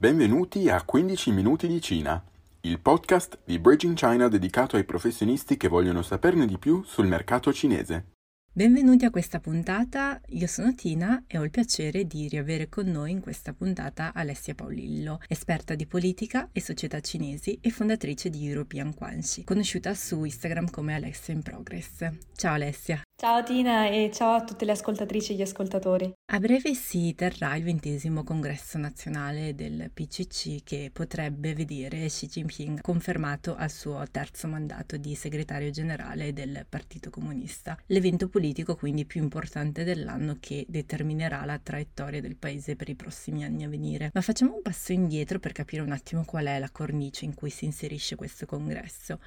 Benvenuti a 15 minuti di Cina, il podcast di Bridging China dedicato ai professionisti che vogliono saperne di più sul mercato cinese. Benvenuti a questa puntata, io sono Tina e ho il piacere di riavere con noi in questa puntata Alessia Paolillo, esperta di politica e società cinesi e fondatrice di European Quanxi, conosciuta su Instagram come Alessia in Progress. Ciao Alessia! Ciao Tina e ciao a tutte le ascoltatrici e gli ascoltatori. A breve si terrà il ventesimo congresso nazionale del PCC che potrebbe vedere Xi Jinping confermato al suo terzo mandato di segretario generale del Partito Comunista. L'evento politico quindi più importante dell'anno che determinerà la traiettoria del paese per i prossimi anni a venire. Ma facciamo un passo indietro per capire un attimo qual è la cornice in cui si inserisce questo congresso.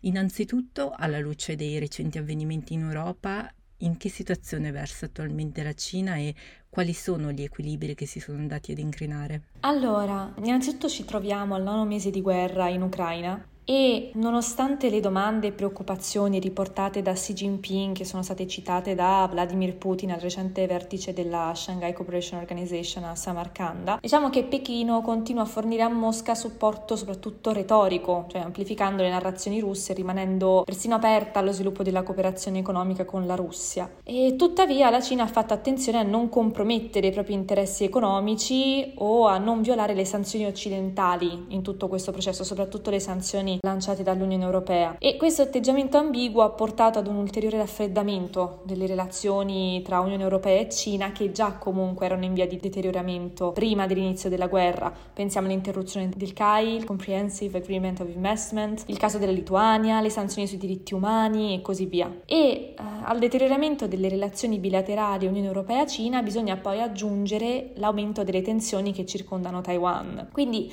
Innanzitutto, alla luce dei recenti avvenimenti in Europa, in che situazione versa attualmente la Cina e quali sono gli equilibri che si sono andati ad incrinare? Allora, innanzitutto ci troviamo al nono mese di guerra in Ucraina e nonostante le domande e preoccupazioni riportate da Xi Jinping, che sono state citate da Vladimir Putin al recente vertice della Shanghai Cooperation Organization a Samarkanda, diciamo che Pechino continua a fornire a Mosca supporto soprattutto retorico, cioè amplificando le narrazioni russe rimanendo persino aperta allo sviluppo della cooperazione economica con la Russia. E tuttavia la Cina ha fatto attenzione a non compromettere i propri interessi economici o a non violare le sanzioni occidentali in tutto questo processo, soprattutto le sanzioni lanciati dall'Unione Europea e questo atteggiamento ambiguo ha portato ad un ulteriore raffreddamento delle relazioni tra Unione Europea e Cina che già comunque erano in via di deterioramento prima dell'inizio della guerra. Pensiamo all'interruzione del CAI, il Comprehensive Agreement of Investment, il caso della Lituania, le sanzioni sui diritti umani e così via. E eh, al deterioramento delle relazioni bilaterali Unione Europea-Cina bisogna poi aggiungere l'aumento delle tensioni che circondano Taiwan. Quindi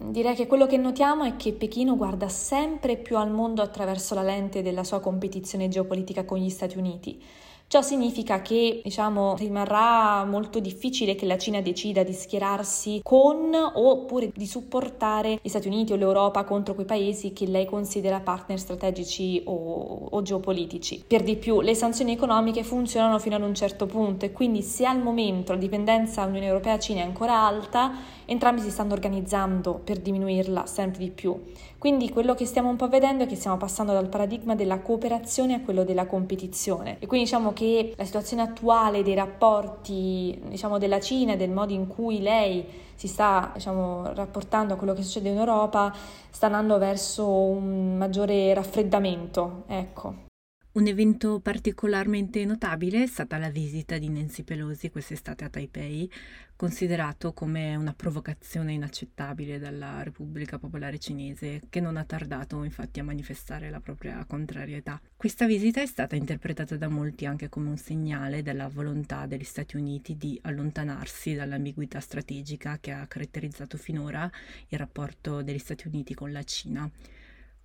Direi che quello che notiamo è che Pechino guarda sempre più al mondo attraverso la lente della sua competizione geopolitica con gli Stati Uniti. Ciò significa che diciamo, rimarrà molto difficile che la Cina decida di schierarsi con oppure di supportare gli Stati Uniti o l'Europa contro quei paesi che lei considera partner strategici o, o geopolitici. Per di più, le sanzioni economiche funzionano fino ad un certo punto e quindi se al momento la dipendenza Unione Europea-Cina è ancora alta, entrambi si stanno organizzando per diminuirla sempre di più. Quindi quello che stiamo un po' vedendo è che stiamo passando dal paradigma della cooperazione a quello della competizione. E quindi diciamo che la situazione attuale dei rapporti diciamo, della Cina del modo in cui lei si sta diciamo, rapportando a quello che succede in Europa sta andando verso un maggiore raffreddamento. Ecco. Un evento particolarmente notabile è stata la visita di Nancy Pelosi quest'estate a Taipei, considerato come una provocazione inaccettabile dalla Repubblica Popolare Cinese, che non ha tardato infatti a manifestare la propria contrarietà. Questa visita è stata interpretata da molti anche come un segnale della volontà degli Stati Uniti di allontanarsi dall'ambiguità strategica che ha caratterizzato finora il rapporto degli Stati Uniti con la Cina.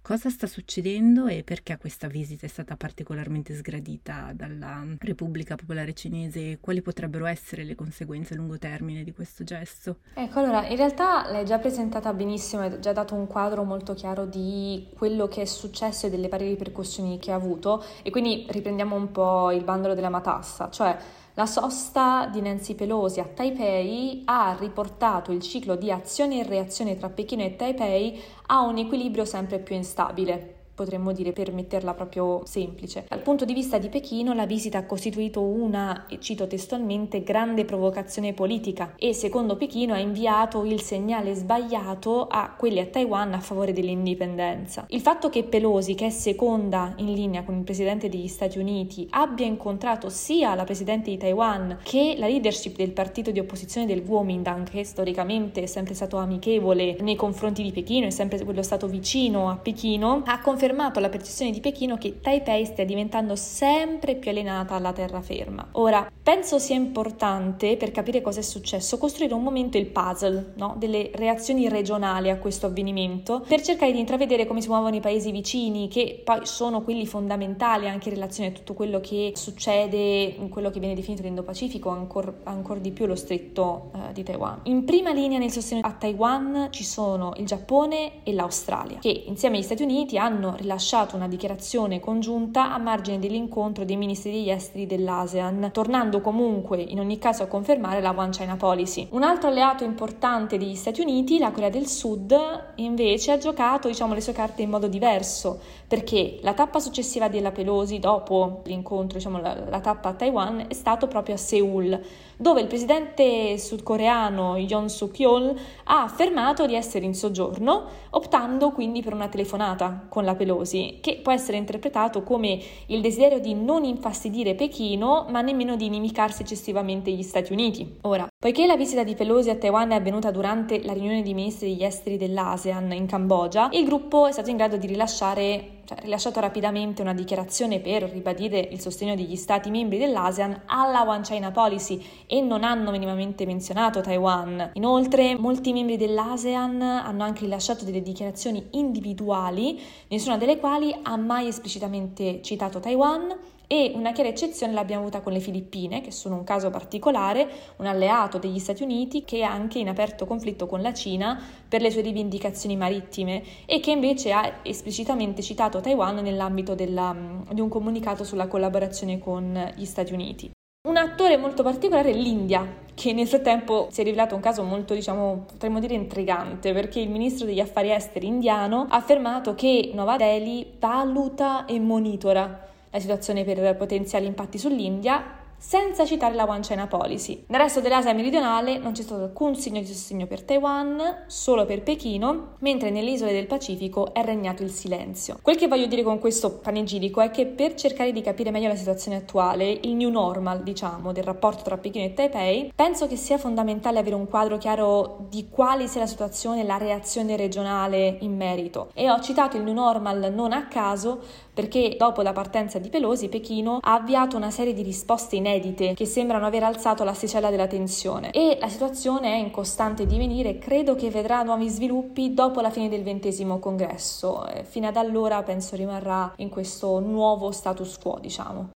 Cosa sta succedendo e perché questa visita è stata particolarmente sgradita dalla Repubblica Popolare Cinese? Quali potrebbero essere le conseguenze a lungo termine di questo gesto? Ecco, allora, in realtà l'hai già presentata benissimo, hai già dato un quadro molto chiaro di quello che è successo e delle varie ripercussioni che ha avuto e quindi riprendiamo un po' il bandolo della matassa, cioè la sosta di Nancy Pelosi a Taipei ha riportato il ciclo di azione e reazione tra Pechino e Taipei a un equilibrio sempre più instabile potremmo dire per metterla proprio semplice. Dal punto di vista di Pechino la visita ha costituito una, e cito testualmente, grande provocazione politica e secondo Pechino ha inviato il segnale sbagliato a quelli a Taiwan a favore dell'indipendenza. Il fatto che Pelosi, che è seconda in linea con il presidente degli Stati Uniti, abbia incontrato sia la presidente di Taiwan che la leadership del partito di opposizione del Kuomintang, che storicamente è sempre stato amichevole nei confronti di Pechino, è sempre quello stato vicino a Pechino, ha confermato confermato la percezione di Pechino che Taipei stia diventando sempre più allenata alla terraferma. Ora, penso sia importante per capire cosa è successo costruire un momento il puzzle no? delle reazioni regionali a questo avvenimento per cercare di intravedere come si muovono i paesi vicini che poi sono quelli fondamentali anche in relazione a tutto quello che succede in quello che viene definito l'Indo-Pacifico, ancora ancor di più lo stretto uh, di Taiwan. In prima linea nel sostegno a Taiwan ci sono il Giappone e l'Australia che insieme agli Stati Uniti hanno rilasciato una dichiarazione congiunta a margine dell'incontro dei ministri degli esteri dell'ASEAN, tornando comunque in ogni caso a confermare la One China Policy. Un altro alleato importante degli Stati Uniti, la Corea del Sud, invece ha giocato diciamo, le sue carte in modo diverso, perché la tappa successiva della Pelosi, dopo l'incontro, diciamo, la, la tappa a Taiwan, è stato proprio a Seoul dove il presidente sudcoreano Yoon Suk-yeol ha affermato di essere in soggiorno, optando quindi per una telefonata con la Pelosi, che può essere interpretato come il desiderio di non infastidire Pechino, ma nemmeno di inimicarsi eccessivamente gli Stati Uniti. Ora, poiché la visita di Pelosi a Taiwan è avvenuta durante la riunione dei ministri degli esteri dell'ASEAN in Cambogia, il gruppo è stato in grado di rilasciare cioè, rilasciato rapidamente una dichiarazione per ribadire il sostegno degli Stati membri dell'ASEAN alla One China Policy e non hanno minimamente menzionato Taiwan. Inoltre, molti membri dell'ASEAN hanno anche rilasciato delle dichiarazioni individuali, nessuna delle quali ha mai esplicitamente citato Taiwan e una chiara eccezione l'abbiamo avuta con le Filippine, che sono un caso particolare, un alleato degli Stati Uniti che è anche in aperto conflitto con la Cina per le sue rivendicazioni marittime e che invece ha esplicitamente citato Taiwan nell'ambito della, di un comunicato sulla collaborazione con gli Stati Uniti. Un attore molto particolare è l'India, che nel frattempo si è rivelato un caso molto, diciamo, potremmo dire intrigante, perché il ministro degli affari esteri indiano ha affermato che Nuova Delhi valuta e monitora la situazione per potenziali impatti sull'India senza citare la One China Policy. Nel resto dell'Asia meridionale non c'è stato alcun segno di sostegno per Taiwan, solo per Pechino, mentre nelle isole del Pacifico è regnato il silenzio. Quel che voglio dire con questo panegirico è che per cercare di capire meglio la situazione attuale, il new normal, diciamo, del rapporto tra Pechino e Taipei, penso che sia fondamentale avere un quadro chiaro di quale sia la situazione e la reazione regionale in merito. E ho citato il new normal non a caso perché dopo la partenza di Pelosi, Pechino ha avviato una serie di risposte inedite che sembrano aver alzato l'asticella della tensione e la situazione è in costante divenire credo che vedrà nuovi sviluppi dopo la fine del ventesimo congresso. Fino ad allora penso rimarrà in questo nuovo status quo, diciamo.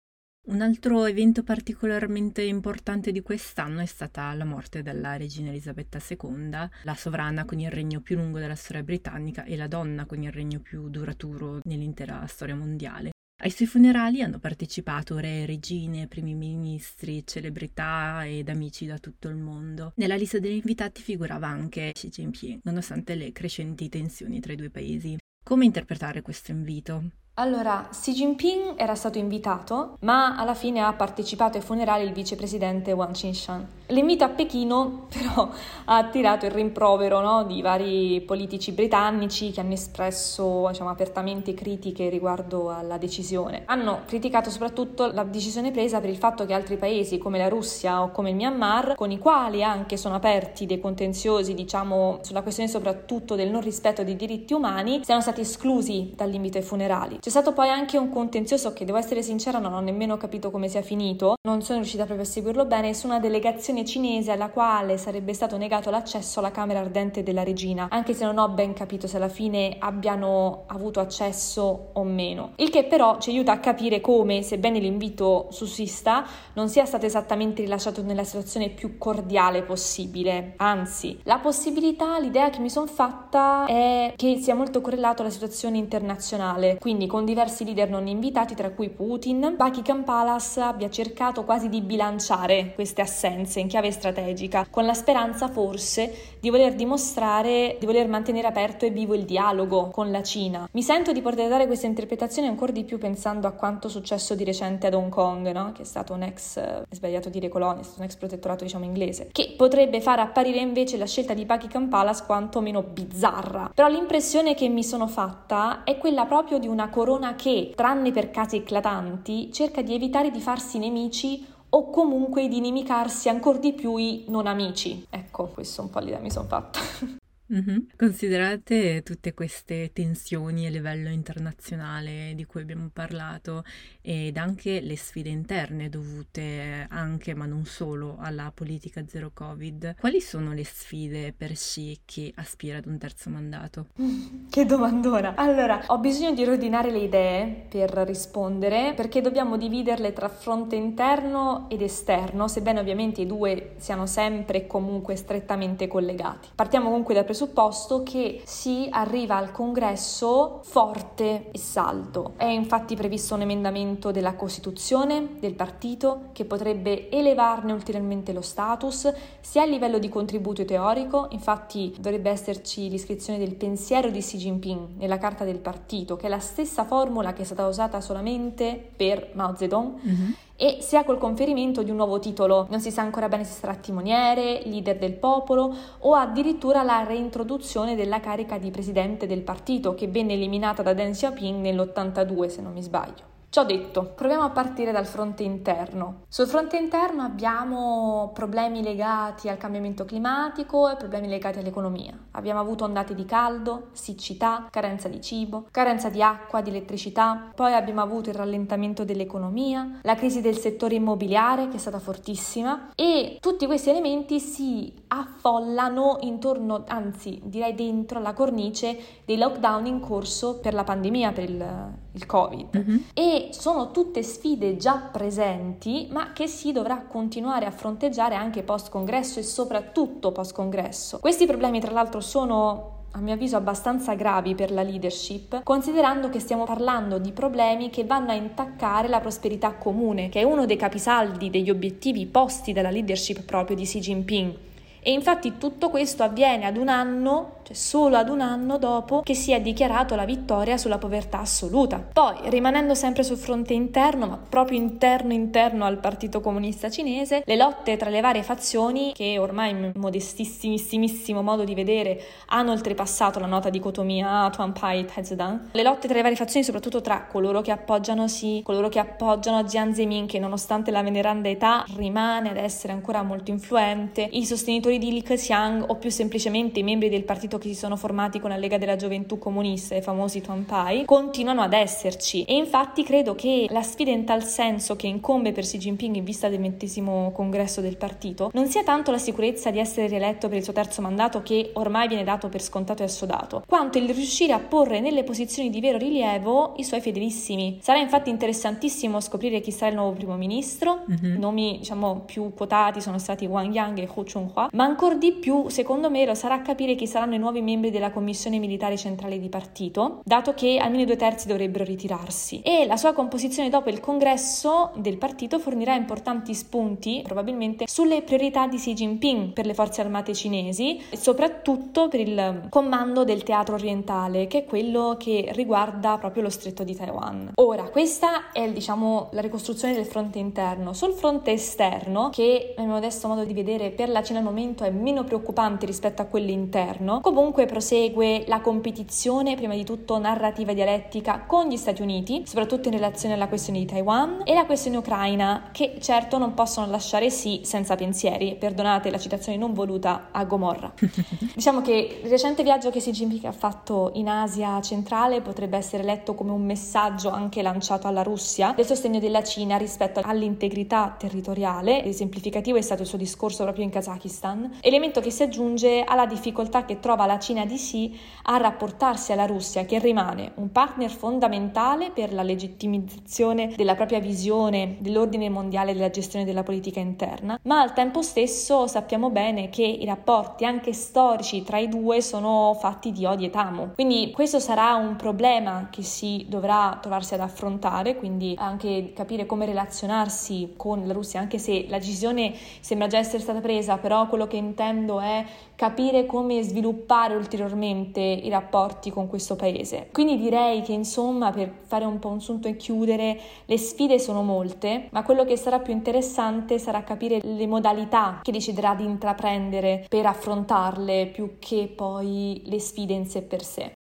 Un altro evento particolarmente importante di quest'anno è stata la morte della regina Elisabetta II, la sovrana con il regno più lungo della storia britannica e la donna con il regno più duraturo nell'intera storia mondiale. Ai suoi funerali hanno partecipato re, regine, primi ministri, celebrità ed amici da tutto il mondo. Nella lista degli invitati figurava anche Xi Jinping, nonostante le crescenti tensioni tra i due paesi. Come interpretare questo invito? Allora, Xi Jinping era stato invitato, ma alla fine ha partecipato ai funerali il vicepresidente Wang Qinshan. L'invito a Pechino però ha attirato il rimprovero no, di vari politici britannici che hanno espresso diciamo, apertamente critiche riguardo alla decisione. Hanno criticato soprattutto la decisione presa per il fatto che altri paesi come la Russia o come il Myanmar, con i quali anche sono aperti dei contenziosi diciamo, sulla questione soprattutto del non rispetto dei diritti umani, siano stati esclusi dall'invito ai funerali. C'è stato poi anche un contenzioso che devo essere sincera non ho nemmeno capito come sia finito, non sono riuscita proprio a seguirlo bene, su una delegazione cinese alla quale sarebbe stato negato l'accesso alla Camera Ardente della Regina, anche se non ho ben capito se alla fine abbiano avuto accesso o meno. Il che però ci aiuta a capire come, sebbene l'invito sussista, non sia stato esattamente rilasciato nella situazione più cordiale possibile. Anzi, la possibilità, l'idea che mi sono fatta è che sia molto correlato alla situazione internazionale, quindi con diversi leader non invitati, tra cui Putin, Buckingham Palace abbia cercato quasi di bilanciare queste assenze in chiave strategica, con la speranza forse di voler dimostrare di voler mantenere aperto e vivo il dialogo con la Cina. Mi sento di poter dare questa interpretazione ancora di più pensando a quanto successo di recente ad Hong Kong, no? che è stato un ex, è sbagliato dire colonia, è stato un ex protettorato diciamo inglese, che potrebbe far apparire invece la scelta di Buckingham Palace quanto meno bizzarra. Però l'impressione che mi sono fatta è quella proprio di una corona corona che, tranne per casi eclatanti, cerca di evitare di farsi nemici o comunque di inimicarsi ancora di più i non amici. Ecco, questo è un po' l'idea mi sono fatta. Mm-hmm. Considerate tutte queste tensioni a livello internazionale di cui abbiamo parlato ed anche le sfide interne dovute anche ma non solo alla politica zero covid, quali sono le sfide per Xi che aspira ad un terzo mandato? Che domandona! Allora, ho bisogno di ordinare le idee per rispondere perché dobbiamo dividerle tra fronte interno ed esterno, sebbene ovviamente i due siano sempre e comunque strettamente collegati. Partiamo comunque dal presupposto presupposto che si arriva al congresso forte e saldo. È infatti previsto un emendamento della Costituzione del partito che potrebbe elevarne ulteriormente lo status sia a livello di contributo teorico, infatti dovrebbe esserci l'iscrizione del pensiero di Xi Jinping nella carta del partito, che è la stessa formula che è stata usata solamente per Mao Zedong. Mm-hmm e sia col conferimento di un nuovo titolo, non si sa ancora bene se sarà timoniere, leader del popolo o addirittura la reintroduzione della carica di presidente del partito che venne eliminata da Deng Xiaoping nell'82 se non mi sbaglio. Ciò detto, proviamo a partire dal fronte interno. Sul fronte interno abbiamo problemi legati al cambiamento climatico e problemi legati all'economia. Abbiamo avuto ondate di caldo, siccità, carenza di cibo, carenza di acqua, di elettricità, poi abbiamo avuto il rallentamento dell'economia, la crisi del settore immobiliare che è stata fortissima e tutti questi elementi si affollano intorno, anzi direi dentro la cornice dei lockdown in corso per la pandemia, per il, il Covid. Mm-hmm. E sono tutte sfide già presenti, ma che si dovrà continuare a fronteggiare anche post congresso e soprattutto post congresso. Questi problemi, tra l'altro, sono a mio avviso abbastanza gravi per la leadership, considerando che stiamo parlando di problemi che vanno a intaccare la prosperità comune, che è uno dei capisaldi degli obiettivi posti dalla leadership proprio di Xi Jinping. E infatti tutto questo avviene ad un anno cioè solo ad un anno dopo che si è dichiarato la vittoria sulla povertà assoluta. Poi, rimanendo sempre sul fronte interno, ma proprio interno interno al Partito Comunista Cinese, le lotte tra le varie fazioni, che ormai in modestissimissimo modo di vedere hanno oltrepassato la nota dicotomia Tuan Pai e Tezdan, le lotte tra le varie fazioni, soprattutto tra coloro che appoggiano Xi, coloro che appoggiano Jiang Zemin, che nonostante la veneranda età rimane ad essere ancora molto influente, i sostenitori di Li Keqiang o più semplicemente i membri del Partito partito che si sono formati con la Lega della Gioventù Comunista, i famosi Tuanpai, continuano ad esserci e infatti credo che la sfida in tal senso che incombe per Xi Jinping in vista del ventesimo congresso del partito non sia tanto la sicurezza di essere rieletto per il suo terzo mandato che ormai viene dato per scontato e assodato, quanto il riuscire a porre nelle posizioni di vero rilievo i suoi fedelissimi. Sarà infatti interessantissimo scoprire chi sarà il nuovo primo ministro, mm-hmm. nomi diciamo più quotati sono stati Wang Yang e Hu Chunhua, ma ancora di più secondo me lo sarà capire chi saranno i nuovi membri della Commissione Militare Centrale di Partito, dato che almeno due terzi dovrebbero ritirarsi. E la sua composizione dopo il congresso del partito fornirà importanti spunti, probabilmente, sulle priorità di Xi Jinping per le forze armate cinesi e soprattutto per il comando del teatro orientale, che è quello che riguarda proprio lo stretto di Taiwan. Ora, questa è diciamo la ricostruzione del fronte interno. Sul fronte esterno, che nel mio modesto modo di vedere per la Cina al momento è meno preoccupante rispetto a quello interno, prosegue la competizione, prima di tutto narrativa e dialettica, con gli Stati Uniti, soprattutto in relazione alla questione di Taiwan e la questione ucraina, che certo non possono lasciare sì senza pensieri. Perdonate la citazione non voluta a Gomorra. diciamo che il recente viaggio che Xi Jinping ha fatto in Asia centrale potrebbe essere letto come un messaggio anche lanciato alla Russia del sostegno della Cina rispetto all'integrità territoriale. Esemplificativo è stato il suo discorso proprio in Kazakistan, elemento che si aggiunge alla difficoltà che trova la Cina di sì a rapportarsi alla Russia, che rimane un partner fondamentale per la legittimizzazione della propria visione dell'ordine mondiale e della gestione della politica interna, ma al tempo stesso sappiamo bene che i rapporti anche storici tra i due sono fatti di odio e tamo. Quindi questo sarà un problema che si dovrà trovarsi ad affrontare, quindi anche capire come relazionarsi con la Russia, anche se la decisione sembra già essere stata presa, però quello che intendo è capire come sviluppare ulteriormente i rapporti con questo paese. Quindi direi che insomma per fare un po' un sunto e chiudere le sfide sono molte, ma quello che sarà più interessante sarà capire le modalità che deciderà di intraprendere per affrontarle più che poi le sfide in sé per sé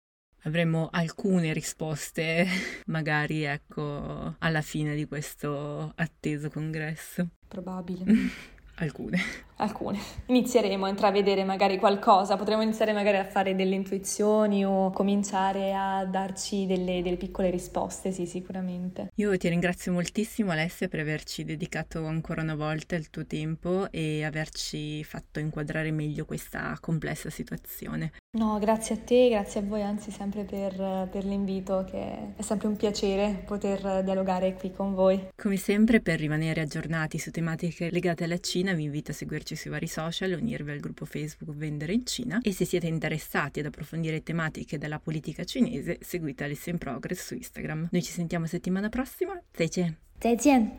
avremo alcune risposte, magari ecco, alla fine di questo atteso congresso. Probabile. alcune alcune. Inizieremo a intravedere magari qualcosa, potremo iniziare magari a fare delle intuizioni o cominciare a darci delle, delle, piccole risposte, sì, sicuramente. Io ti ringrazio moltissimo Alessia per averci dedicato ancora una volta il tuo tempo e averci fatto inquadrare meglio questa complessa situazione. No, grazie a te, grazie a voi anzi sempre per, per l'invito, che è sempre un piacere poter dialogare qui con voi. Come sempre, per rimanere aggiornati su tematiche legate alla Cina, vi invito a seguirci seguirci sui vari social e unirvi al gruppo Facebook Vendere in Cina e se siete interessati ad approfondire tematiche della politica cinese seguite Alice in Progress su Instagram. Noi ci sentiamo settimana prossima, 再见。再见。